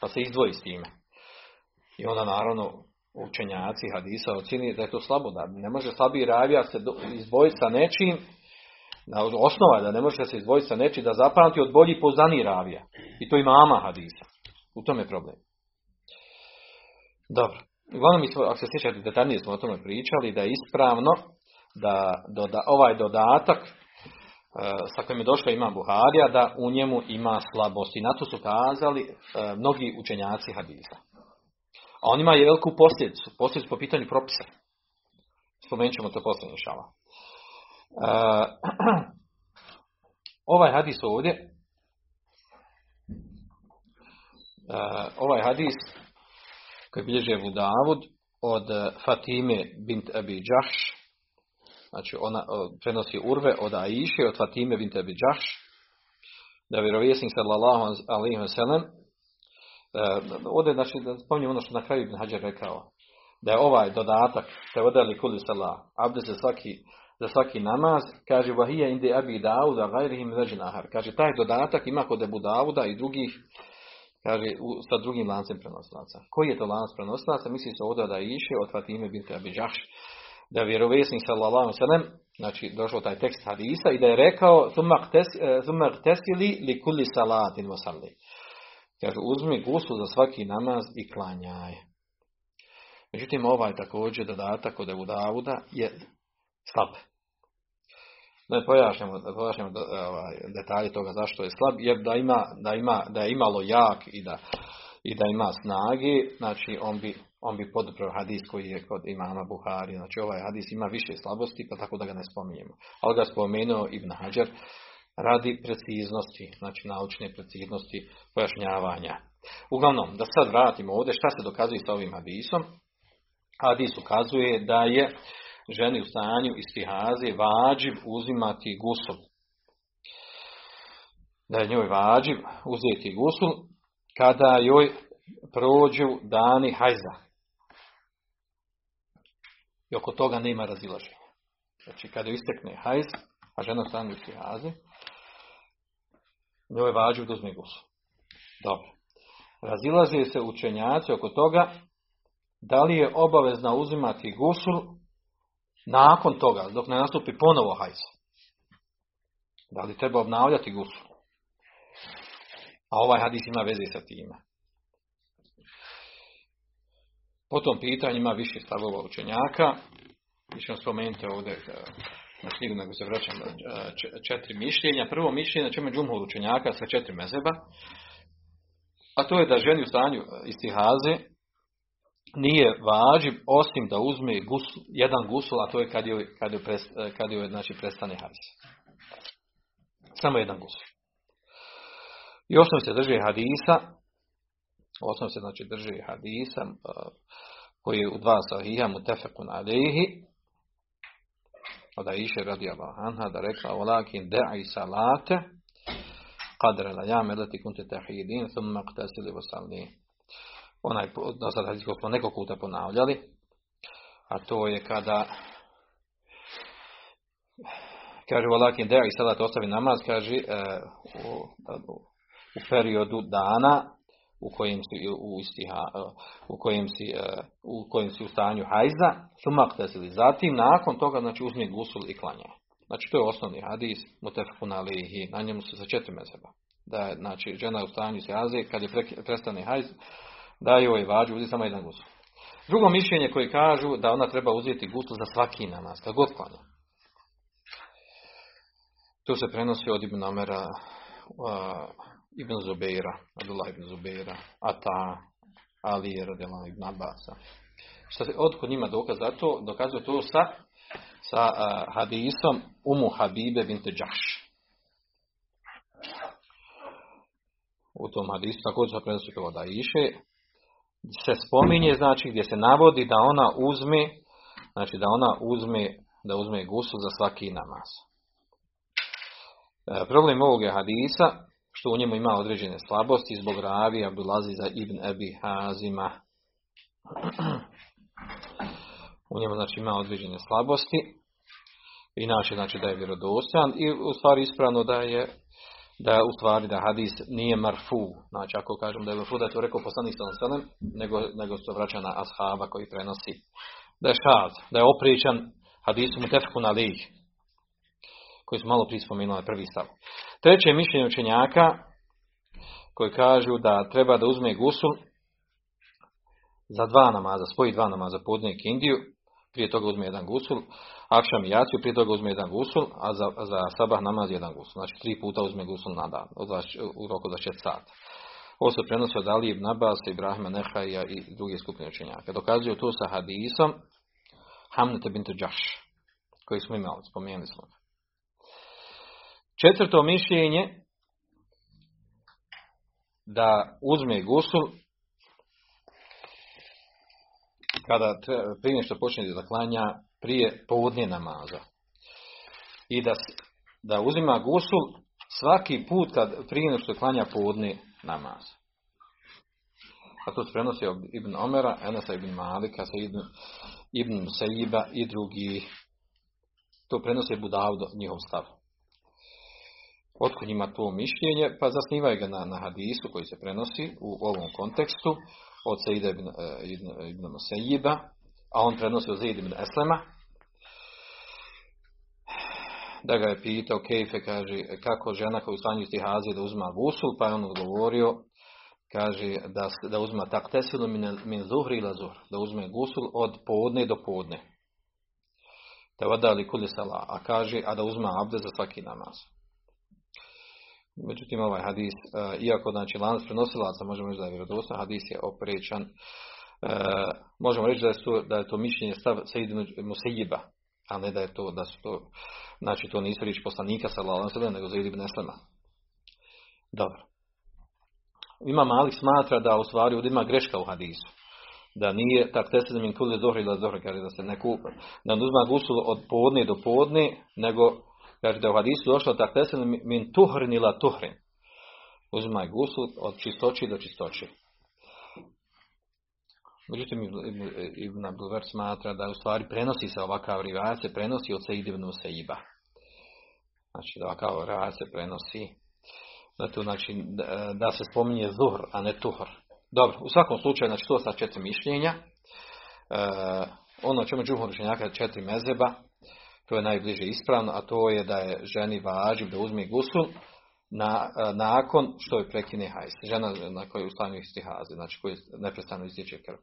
Pa se izdvoji s time. I onda naravno učenjaci hadisa ocjeni da je to slabo, da ne može slabiji ravija se izdvojiti sa nečim, osnova je da ne može se izdvojiti sa nečim da zapamti od bolji pouzdani ravija. I to ima ama hadisa. U tome je problem. Dobro. Uglavnom, ako se sjećate detaljnije smo o tome pričali, da je ispravno da, da ovaj dodatak e, sa kojim je došao Imam Buharija, da u njemu ima slabosti. Na to su kazali e, mnogi učenjaci hadisa. A on ima i veliku posljedicu, posljedicu po pitanju propisa. Spomenut ćemo to poslije šala. E, <clears throat> ovaj hadis ovdje, ovaj hadis koji bilježi Ebu Davud od Fatime bint Abi Đahš, znači ona prenosi urve od Aiše, od Fatime bint Abi Đahš, da vjerovjesnik sallallahu alaihi wa sallam, e, ovdje znači da spominjem ono što na kraju Ibn Hajar rekao, da je ovaj dodatak, te odali kuli salah, abde za svaki, za svaki namaz, kaže vahija inde abi dauda gajrihim ahar. Kaže taj dodatak ima kod Abu Dauda i drugih kaže u, sa drugim lancem prenoslaca. Koji je to lanac prenoslaca? Misli se ovdje da iše od Fatime bint Abi Đahš, da je vjerovjesnik sallallahu sallam, znači došao taj tekst hadisa i da je rekao thumma tesili li kulli salatin wasalli. Kaže uzmi gusu za svaki namaz i klanjaj. Međutim ovaj također dodatak od Ebu Davuda je slab. Ne pojašnjamo, da pojašnjamo ovaj, detalje toga zašto je slab, jer da ima, da ima, da je imalo jak i da, i da ima snage, znači on bi on bi podupro hadis koji je kod imama Buhari. Znači ovaj hadis ima više slabosti, pa tako da ga ne spominjemo. Ali ga spomenuo Ibn Hajar radi preciznosti, znači naučne preciznosti pojašnjavanja. Uglavnom, da sad vratimo ovdje šta se dokazuje sa ovim hadisom. Hadis ukazuje da je ženi u stanju istihaze vađiv uzimati gusul. Da je njoj vađiv uzeti gusul kada joj prođu dani hajza. I oko toga nema razilaženja. Znači, kada istekne hajz, a žena u sihazi, njoj je vađu da uzme gusu. Dobro. Razilaze se učenjaci oko toga da li je obavezna uzimati gusul nakon toga, dok ne nastupi ponovo hajz. Da li treba obnavljati gusul? A ovaj hadis ima veze sa time. Po tom pitanju ima više stavova učenjaka. Mi ćemo spomenuti ovdje e, na knjigu, nego se vraćam na e, četiri mišljenja. Prvo mišljenje na čemu džumhur učenjaka sa četiri mezeba. A to je da ženi u stanju istihaze nije važiv osim da uzme gusul, jedan gusul, a to je kad joj, kad joj, kad joj znači, prestane hajz. Samo jedan gusul. I osnovi se drži hadisa, osnovi se znači drži hadisa, koji je u dva sahija mutefekun alehi, od Aisha radi anha da rekla walakin da'i salate qadra la jame leti kunte tahidin thumma qtasili onaj do sada smo nekoliko puta ponavljali a to je kada kaže walakin da'i salat ostavi namaz kaže uh, u, u periodu dana u kojem si u, istiha, u kojem si u kojem si u stanju hajza, sumak tesili. Zatim nakon toga znači uzmi gusul i klanja. Znači to je osnovni hadis, mutefakun alihi, na njemu se sa četiri mezeba. Da je znači žena u stanju se haze, kad je prestane hajz, da je ovaj vađu, uzeti samo jedan gusul. Drugo mišljenje koje kažu da ona treba uzeti gusul za svaki namaz, kad god klanja. To se prenosi od Ibn Amera, Ibn Zubeira, Abdullah ibn Zubeira, Ata, Ali radijallahu ibn Abasa. Što se kod njima dokaz za to, dokazuje to sa, sa uh, hadisom Umu Habibe bint Džaš. U tom hadisu također se prenosi to da iše, se spominje, znači gdje se navodi da ona uzme, znači da ona uzme, da uzme gusu za svaki namaz. E, problem ovog hadisa što u njemu ima određene slabosti zbog ravi Abdulaziza ibn Ebi Hazima. <clears throat> u njemu znači ima određene slabosti. Inače znači da je vjerodostojan i u stvari ispravno da je da u stvari da hadis nije marfu. Znači ako kažem da je marfu da je to rekao poslanik sallallahu nego nego se vraća na ashaba koji prenosi da je šad, da je opričan hadisu mutefku na lih koji smo malo prije prvi stav. Treće mišljenje učenjaka koji kažu da treba da uzme gusul za dva namaza, spoji dva namaza podne i prije toga uzme jedan gusul, akšam i jaciju, prije toga uzme jedan gusul, a za, za sabah namaz jedan gusul. Znači tri puta uzme gusul na dan, u roku 24 sata. Ovo se prenosi od Ali ibn Abbas, Ibrahima Nehaja i druge skupine učenjaka. Dokazuju to sa hadisom Hamnete bintu Džaš, koji smo imali, spomenuli smo. Četvrto mišljenje da uzme gusul kada prije što počne da klanja prije povodnje namaza. I da, da uzima gusul svaki put kad prije što klanja povodne namaz. A to se prenosi Ibn Omera, Enesa Ibn Malika, Ibn, Ibn Sejiba i drugi. To prenosi Budavdo, njihov stav. Otkud njima to mišljenje? Pa zasnivaju ga na, na hadisu koji se prenosi u ovom kontekstu od Sejida ibn, e, ibn, ibn a on prenosi od Zaid ibn Eslema, da ga je pitao Kejfe, kaže, kako žena koja u stanju istihazi da uzma gusul, pa je on odgovorio, kaže, da, da uzma tak tesilu min, min zuhri ila zuhr, da uzme gusul od podne do podne. Te vadali kuli sala, a kaže, a da uzma abde za svaki namaz. Međutim, ovaj hadis, e, iako znači lanac prenosilaca, možemo reći da je hadis je oprečan. E, možemo reći da je to, da je to mišljenje stav Sejid Musejiba, a ne da je to, da su to, znači to nisu riječi poslanika sallallahu alejhi nego Zaid ibn Eslema. Dobro. Ima Malik smatra da u stvari ovdje ima greška u hadisu. Da nije tak tesed min kulli zohri ila zohri, da se ne kupa. Da ne uzma gusul od podne do podne, nego Kaže da je u hadisu došlo tak tesen min tuhrin ila tuhrin. Uzmaj gusul od čistoći do čistoći. Međutim, Ibn Abdulver smatra da u stvari prenosi se ovakav rivajac, se prenosi od Sejid ibn Sejba. Znači da ovakav rivajac se prenosi to, znači, da se spominje zuhr, a ne tuhr. Dobro, u svakom slučaju, znači to sa četiri mišljenja. E, ono čemu džumhur učenjaka četiri mezeba, to je najbliže ispravno, a to je da je ženi vađib da uzme gusul na, e, nakon što je prekine hajs. Žena na kojoj ustanju istihaze, znači koji neprestano istječe krv.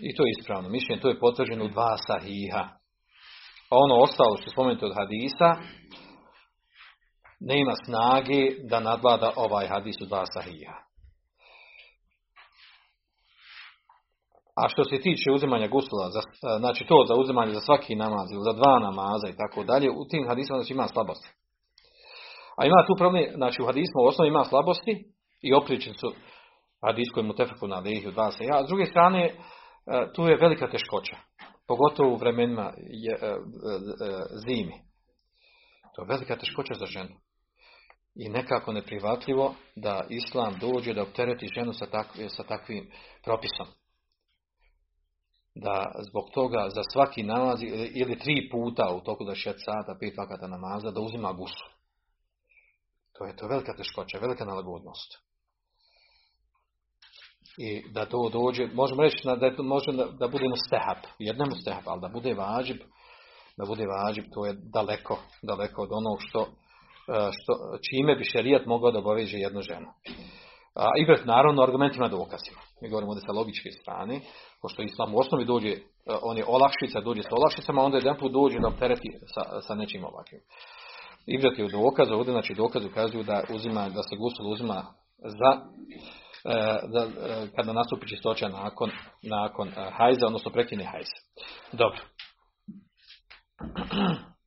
I to je ispravno mišljenje, to je potvrđeno u dva sahiha. A ono ostalo što spomenuto od hadisa, nema snage da nadvlada ovaj hadis u dva sahiha. A što se tiče uzimanja gusula, za, znači to za uzimanje za svaki namaz ili za dva namaza i tako dalje, u tim hadisima znači ima slabosti. A ima tu problem, znači u hadismu u osnovi ima slabosti i opričen su hadijskoj mutefeku na lehi u dva sahiha. A s druge strane, e, tu je velika teškoća. Pogotovo u vremenima e, e, zimi. To je velika teškoća za ženu i nekako neprihvatljivo da islam dođe da optereti ženu sa, sa takvim propisom. Da zbog toga za svaki namaz ili tri puta u toku da šet sata, pet vakata namaza, da uzima gusu. To je to velika teškoća, velika nalagodnost. I da to dođe, možemo reći da, to može da bude stehap, jednemu stehap, ali da bude vađib, da bude vađib, to je daleko, daleko od onog što E, što, čime bi šerijat mogao da obaveže jednu ženu. A, I pred naravno argumentima dokazima. Mi govorimo ovdje sa logičke strane, pošto islam u osnovi dođe, e, on je olakšica, dođe sa olakšicama, onda jedan put dođe da optereti sa, sa nečim ovakvim. Ibrat je u dokazu, ovdje znači dokaz ukazuju da uzima, da se gusul uzima za e, da, kada nastupi čistoća nakon, nakon hajza, odnosno prekine hajza. Dobro. <clears throat>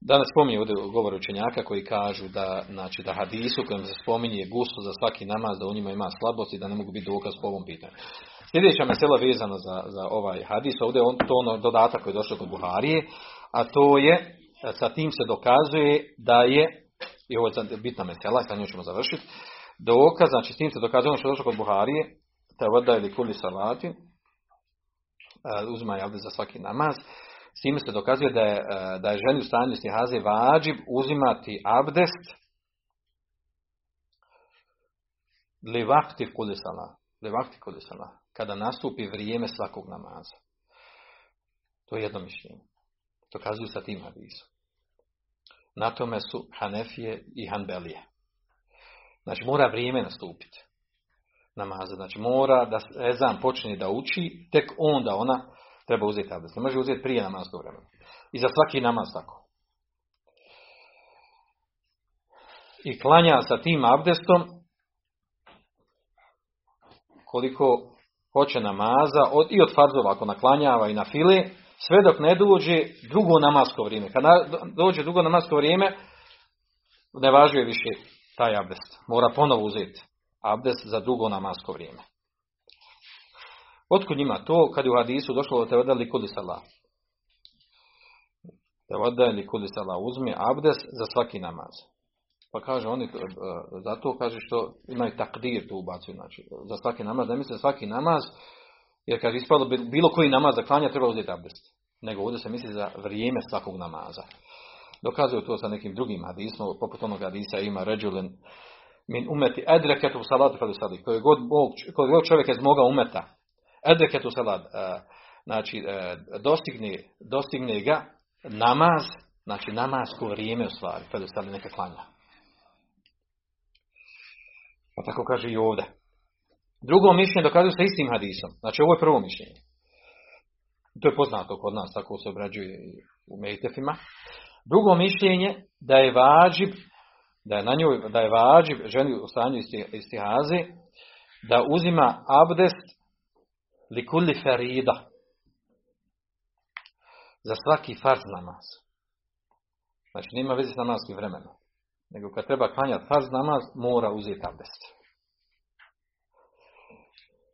Danas spominje ovdje govor učenjaka koji kažu da, znači, da hadisu kojem se spominje gusto za svaki namaz, da u njima ima slabost i da ne mogu biti dokaz po ovom pitanju. Sljedeća mesela vezana za, za ovaj hadis, ovdje on, to ono dodatak koji je došao kod Buharije, a to je, sa tim se dokazuje da je, i ovo je bitna mesela, sa njom ćemo završiti, dokaz, znači s tim se dokazuje ono što je došlo kod Buharije, ta voda ili kuli salati, uzma javde za svaki namaz, s time se dokazuje da je, e, da je ženi u stanju stihaze vađib uzimati abdest li vakti kudisala. Kada nastupi vrijeme svakog namaza. To je jedno mišljenje. Dokazuju sa tim hadisom. Na tome su Hanefije i Hanbelije. Znači mora vrijeme nastupiti namaza. Znači mora da Ezan počne da uči, tek onda ona treba uzeti abdest. Ne može uzeti prije namazskog vremena. I za svaki namaz tako. I klanja sa tim abdestom koliko hoće namaza od, i od farzova ako naklanjava i na file, sve dok ne dođe drugo namasko vrijeme. Kad dođe drugo namasko vrijeme, ne važuje više taj abdest. Mora ponovo uzeti abdest za drugo namasko vrijeme. Otkud njima to kad je u hadisu došlo te vada likuli sala? Te vada likuli sala uzme abdes za svaki namaz. Pa kaže oni, e, zato kaže što imaju takdir tu ubacuju, znači za svaki namaz, ne misle svaki namaz, jer kad ispalo bilo koji namaz za klanja treba uzeti abdest. Nego ovdje se misli za vrijeme svakog namaza. Dokazuju to sa nekim drugim hadismom, poput onog hadisa ima ređulen min umeti edreketu salatu sadi. Koji god, god čovjek iz moga umeta Edreketu salat, e, znači dostigne, dostigne ga namaz, znači namasko vrijeme u stvari, kada stali neka klanja. Pa tako kaže i ovdje. Drugo mišljenje dokazuje sa istim hadisom. Znači ovo je prvo mišljenje. To je poznato kod nas, tako se obrađuje u Mejtefima. Drugo mišljenje da je vađib, da je na njoj, da je vađib ženi u stanju istihaze, da uzima abdest Likulli ferida. Za svaki farz namaz. Znači nema veze s namaskim vremenom. Nego kad treba klanjati farz namaz, mora uzeti abdest.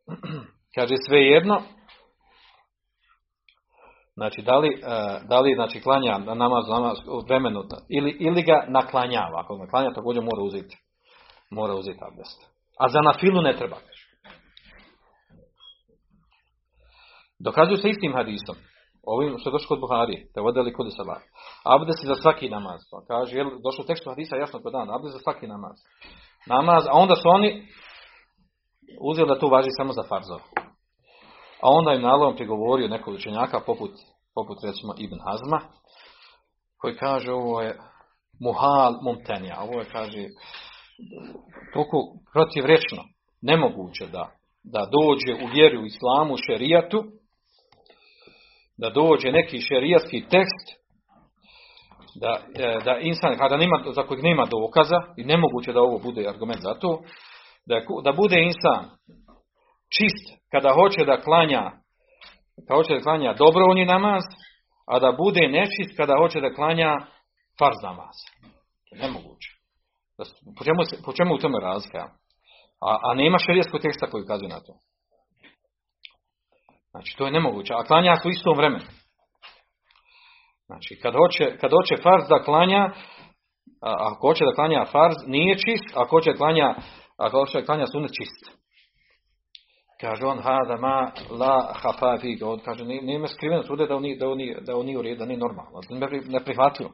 <clears throat> Kaže svejedno, znači da li, e, da li znači klanja namaz, namaz vremenu ili, ili ga naklanjava. Ako ga naklanja, također mora uzeti mora uzeti abdest. A za na filu ne treba. Dokazuju se istim hadisom. Ovim što je došlo kod Buhari, te vodili kod. Abdest je za svaki namaz. On kaže, jel, došlo tekst hadisa jasno kod dan, abdest za svaki namaz. Namaz, a onda su oni uzeli da to važi samo za farzov. A onda im nalogom prigovorio neko učenjaka poput, poput recimo Ibn Hazma, koji kaže ovo je muhal mumtenja. Ovo je, kaže, toliko protivrečno, nemoguće da, da dođe u vjeru islamu, šerijatu, da dođe neki šerijatski tekst, da, e, da insan, kada nema, za kojeg nema dokaza, i nemoguće da ovo bude argument za to, da, da bude insan čist kada hoće da klanja kada hoće da klanja dobrovoljni namaz, a da bude nečist kada hoće da klanja farz namaz. Nemoguće. Po čemu, po čemu u tome razlika? A, a nema šerijskog teksta koji ukazuje na to. Znači, to je nemoguće. A klanja se u istom vremenu. Znači, kad hoće, kad hoće farz da klanja, a, ako hoće da klanja farz, nije čist, ako hoće klanja, ako hoće klanja sunet čist. Kaže on, hada ma la hafa On kaže, nije skriveno sude da on, da on, da on nije u redu, da nije normalno. Neprihvatljivo.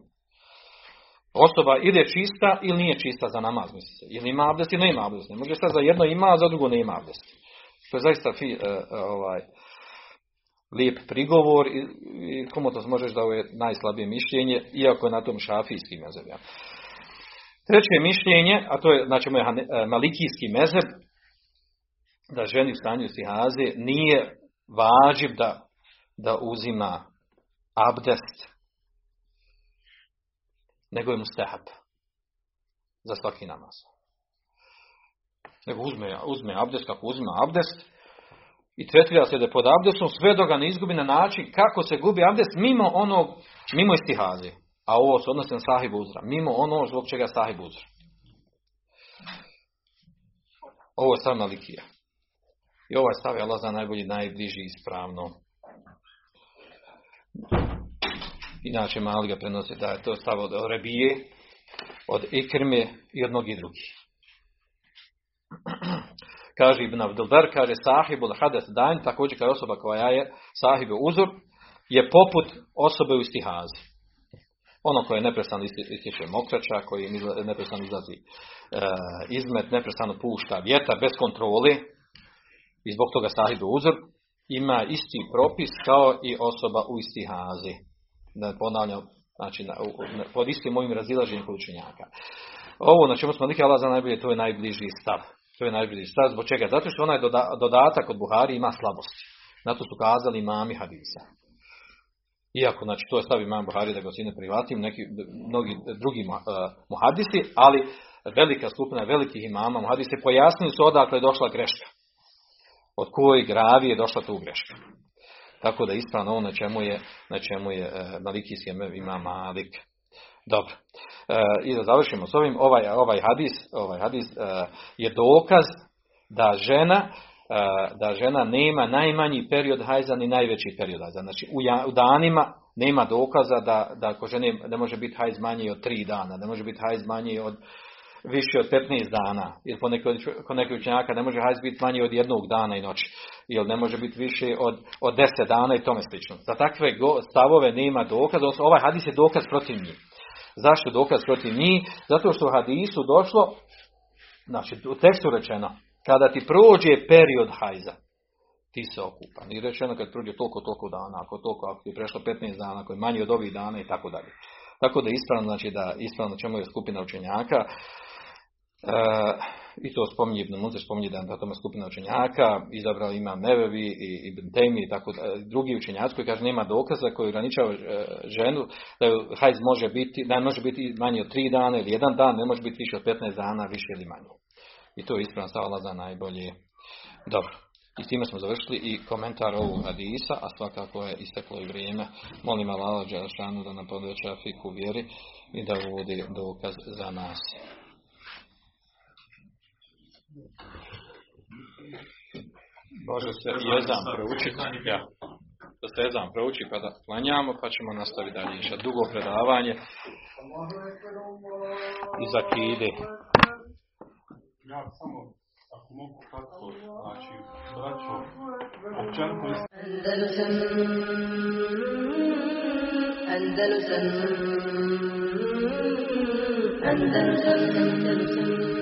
Osoba ide čista ili nije čista za namaz, misli se. Ili ima abdest ili nema abdest. Ne može stati za jedno ima, a za drugo nema abdest. To je zaista fi, uh, ovaj, lijep prigovor i, i komu to možeš da je najslabije mišljenje, iako je na tom šafijski mezeb. Ja. Treće mišljenje, a to je znači moj e, malikijski mezeb, da ženi u stanju sihaze nije važiv da, da uzima abdest nego je mu stehab za svaki namaz. Nego uzme, uzme abdest kako uzima abdest i tretira se da je pod abdestom sve dok ga ne izgubi na način kako se gubi abdest mimo onog, mimo istihazi. A ovo se odnosi na sahib uzra. Mimo ono zbog čega sahib uzra. Ovo je stav Malikija. I ovaj stav je Allah za najbolji, najbliži ispravno. Inače mali ga prenosi da je to stav od Rebije, od Ikrme i od mnogih drugih. <clears throat> kaže Ibn Abdulbar, kaže sahibul hades dan, također kao osoba koja je sahibu uzor, je poput osobe u istihazi. Ono koje neprestano ističe mokrača, koji neprestano izlazi e, izmet, neprestano pušta vjetar bez kontrole i zbog toga sahibu uzor, ima isti propis kao i osoba u istihazi da ponavljam, znači na, pod istim mojim razilaženjem kod učenjaka. Ovo na čemu smo nikad Allah za najbolje, to je najbliži stav. To je najbliži stav. Zbog čega? Zato što onaj dodatak od Buhari ima slabosti. Na to su kazali mami hadisa. Iako, znači, to je stav imam Buhari da ga sine privatim, neki, mnogi drugi uh, muhadisi, ali velika skupina velikih imama muhadisi pojasnili su odakle je došla greška. Od kojeg gravi je došla tu greška. Tako da ispravno ono na čemu je, na čemu je e, Malikijski ima Malik. Dobro. E, I da završimo s ovim, ovaj, ovaj hadis, ovaj hadis e, je dokaz da žena da žena nema najmanji period hajza ni najveći period hajza. Znači u, danima nema dokaza da, da ako žene ne može biti hajz manji od tri dana, ne može biti hajz manji od više od 15 dana, ili po kod nekih učenjaka ne može hajz biti manji od jednog dana i noći, ili ne može biti više od, od 10 dana i tome slično. Za takve stavove nema dokaza, ovaj hadis je dokaz protiv njih. Zašto dokaz protiv njih? Zato što u hadisu došlo, znači u tekstu rečeno, kada ti prođe period hajza, ti se okupa. I rečeno kad prođe toliko, toliko dana, ako toliko, ako ti je prešlo 15 dana, ako je manji od ovih dana i tako dalje. Tako da ispravno, znači da ispravno čemu je skupina učenjaka, E, I to spominje Ibn Muzir, spominje da je tome skupina učenjaka, izabrao ima Nevevi i Ibn Temi i tako drugi učenjaci koji kaže nema dokaza koji ograničava e, ženu da hajz može biti, da može biti manje od tri dana ili jedan dan, ne može biti više od 15 dana, više ili manje. I to je ispravno stavila za najbolje. Dobro. I s time smo završili i komentar ovog hadisa, a svakako je isteklo i vrijeme. Molim Đelšanu da nam poveća fiku vjeri i da uvodi dokaz za nas. Može se jezam proučiti. Ja. Da se jezam prouči pa da klanjamo, pa ćemo nastaviti dalje. Iša dugo predavanje i zakide. Ja samo, ako mogu kratko, znači, braćo, općenito Andalusam Andalusam Andalusam